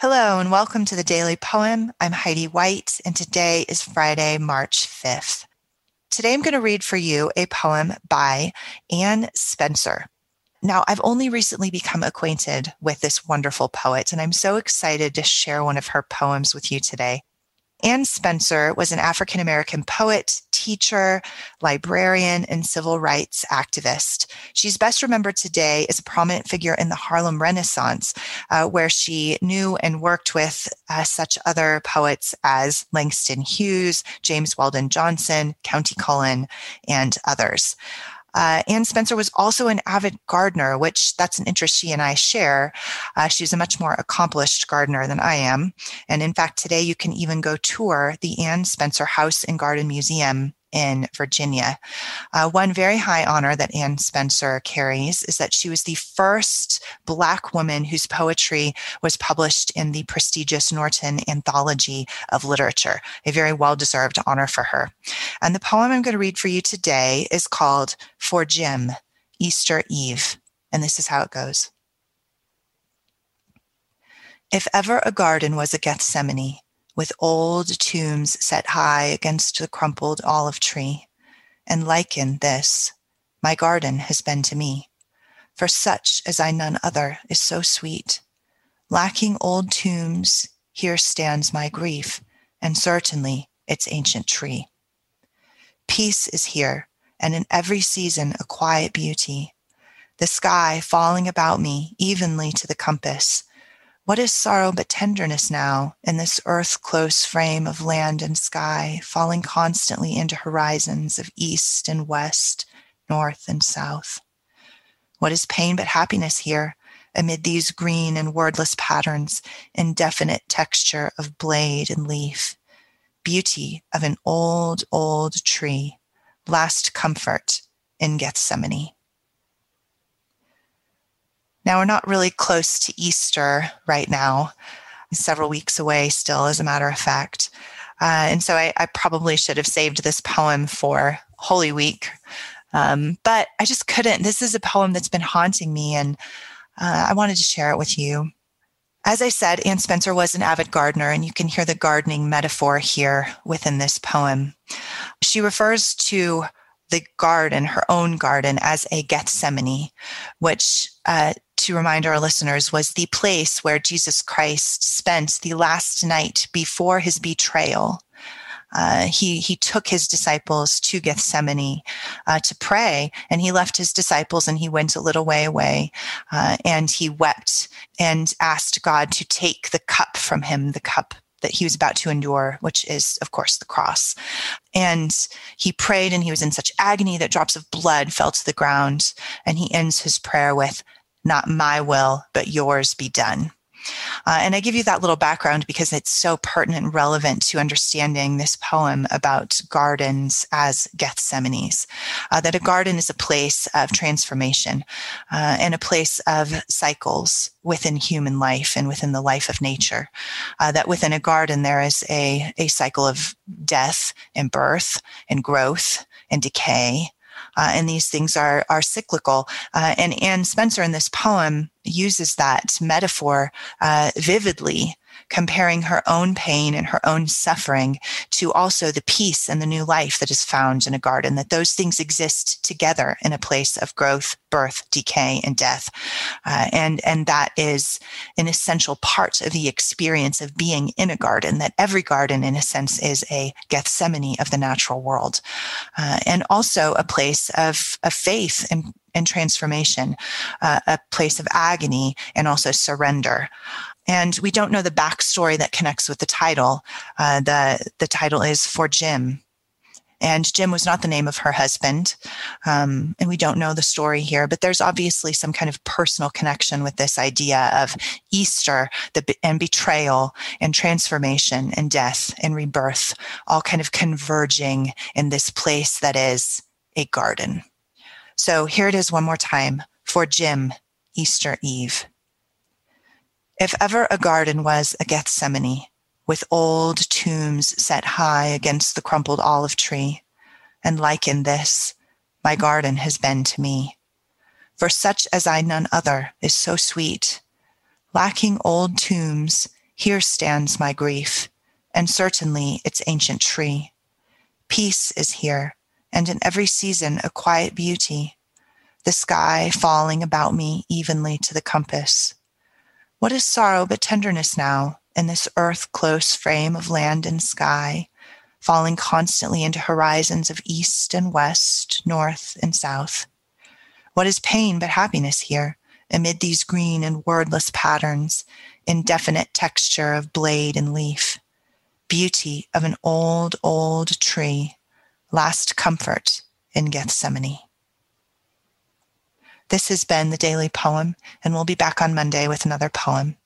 Hello and welcome to the Daily Poem. I'm Heidi White, and today is Friday, March 5th. Today I'm going to read for you a poem by Anne Spencer. Now, I've only recently become acquainted with this wonderful poet, and I'm so excited to share one of her poems with you today. Anne Spencer was an African American poet, teacher, librarian, and civil rights activist. She's best remembered today as a prominent figure in the Harlem Renaissance, uh, where she knew and worked with uh, such other poets as Langston Hughes, James Weldon Johnson, Countee Cullen, and others. Uh, Anne Spencer was also an avid gardener, which that's an interest she and I share. Uh, she's a much more accomplished gardener than I am. And in fact, today you can even go tour the Anne Spencer House and Garden Museum in Virginia. Uh, one very high honor that Anne Spencer carries is that she was the first Black woman whose poetry was published in the prestigious Norton Anthology of Literature, a very well deserved honor for her. And the poem I'm going to read for you today is called For Jim, Easter Eve. And this is how it goes. If ever a garden was a Gethsemane, with old tombs set high against the crumpled olive tree. And lichen this, my garden has been to me. For such as I none other is so sweet. Lacking old tombs, here stands my grief, and certainly its ancient tree. Peace is here, and in every season a quiet beauty. The sky falling about me evenly to the compass, what is sorrow but tenderness now in this earth close frame of land and sky, falling constantly into horizons of east and west, north and south? What is pain but happiness here amid these green and wordless patterns, indefinite texture of blade and leaf, beauty of an old, old tree, last comfort in Gethsemane? Now, we're not really close to Easter right now, several weeks away still, as a matter of fact. Uh, and so I, I, probably should have saved this poem for Holy Week. Um, but I just couldn't. This is a poem that's been haunting me, and uh, I wanted to share it with you. As I said, Anne Spencer was an avid gardener, and you can hear the gardening metaphor here within this poem. She refers to the garden, her own garden, as a Gethsemane, which uh, to remind our listeners, was the place where Jesus Christ spent the last night before his betrayal. Uh, he he took his disciples to Gethsemane uh, to pray, and he left his disciples and he went a little way away, uh, and he wept and asked God to take the cup from him, the cup that he was about to endure, which is, of course, the cross. And he prayed, and he was in such agony that drops of blood fell to the ground. And he ends his prayer with, not my will, but yours be done. Uh, and I give you that little background because it's so pertinent and relevant to understanding this poem about gardens as Gethsemanes. Uh, that a garden is a place of transformation uh, and a place of cycles within human life and within the life of nature. Uh, that within a garden, there is a, a cycle of death and birth and growth and decay uh, and these things are are cyclical. Uh, and Anne Spencer in this poem uses that metaphor uh, vividly comparing her own pain and her own suffering to also the peace and the new life that is found in a garden, that those things exist together in a place of growth, birth, decay, and death. Uh, and, and that is an essential part of the experience of being in a garden, that every garden, in a sense, is a Gethsemane of the natural world. Uh, and also a place of, of faith and, and transformation, uh, a place of agony and also surrender. And we don't know the backstory that connects with the title. Uh, the, the title is For Jim. And Jim was not the name of her husband. Um, and we don't know the story here, but there's obviously some kind of personal connection with this idea of Easter the, and betrayal and transformation and death and rebirth, all kind of converging in this place that is a garden. So here it is one more time for Jim, Easter Eve. If ever a garden was a Gethsemane, with old tombs set high against the crumpled olive tree, and lichen this, my garden has been to me. For such as I none other is so sweet. Lacking old tombs, Here stands my grief, and certainly its ancient tree. Peace is here, and in every season a quiet beauty, the sky falling about me evenly to the compass. What is sorrow but tenderness now in this earth close frame of land and sky, falling constantly into horizons of east and west, north and south? What is pain but happiness here amid these green and wordless patterns, indefinite texture of blade and leaf, beauty of an old, old tree, last comfort in Gethsemane. This has been the daily poem, and we'll be back on Monday with another poem.